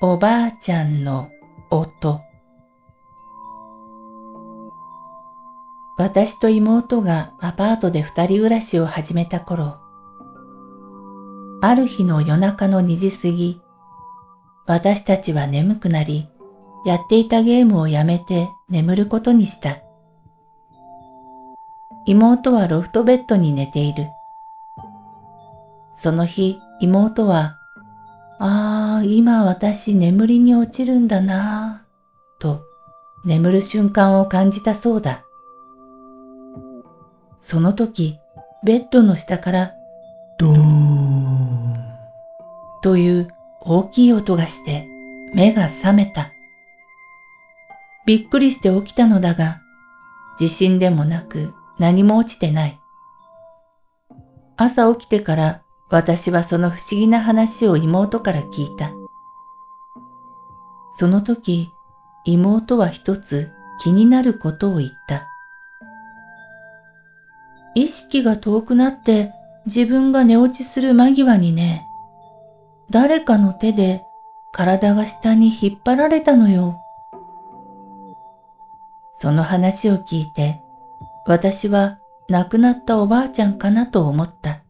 おばあちゃんの音私と妹がアパートで二人暮らしを始めた頃、ある日の夜中の2時過ぎ、私たちは眠くなり、やっていたゲームをやめて眠ることにした。妹はロフトベッドに寝ている。その日、妹はああ、今私眠りに落ちるんだなぁ、と眠る瞬間を感じたそうだ。その時、ベッドの下から、ドーンという大きい音がして目が覚めた。びっくりして起きたのだが、地震でもなく何も落ちてない。朝起きてから私はその不思議な話を妹から聞いた。その時、妹は一つ気になることを言った。意識が遠くなって自分が寝落ちする間際にね、誰かの手で体が下に引っ張られたのよ。その話を聞いて、私は亡くなったおばあちゃんかなと思った。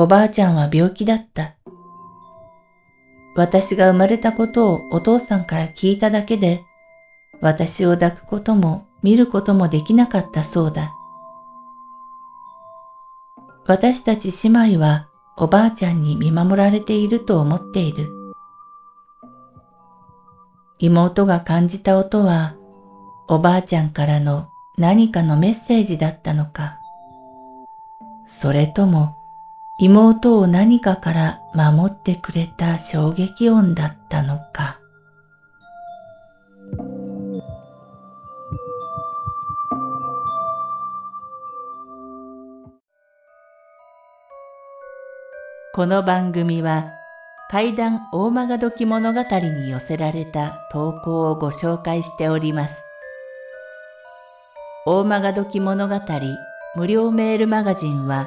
おばあちゃんは病気だった。私が生まれたことをお父さんから聞いただけで、私を抱くことも見ることもできなかったそうだ。私たち姉妹はおばあちゃんに見守られていると思っている。妹が感じた音は、おばあちゃんからの何かのメッセージだったのか、それとも妹を何かから守ってくれた衝撃音だったのか。この番組は怪談大曲どき物語に寄せられた投稿をご紹介しております。大曲どき物語無料メールマガジンは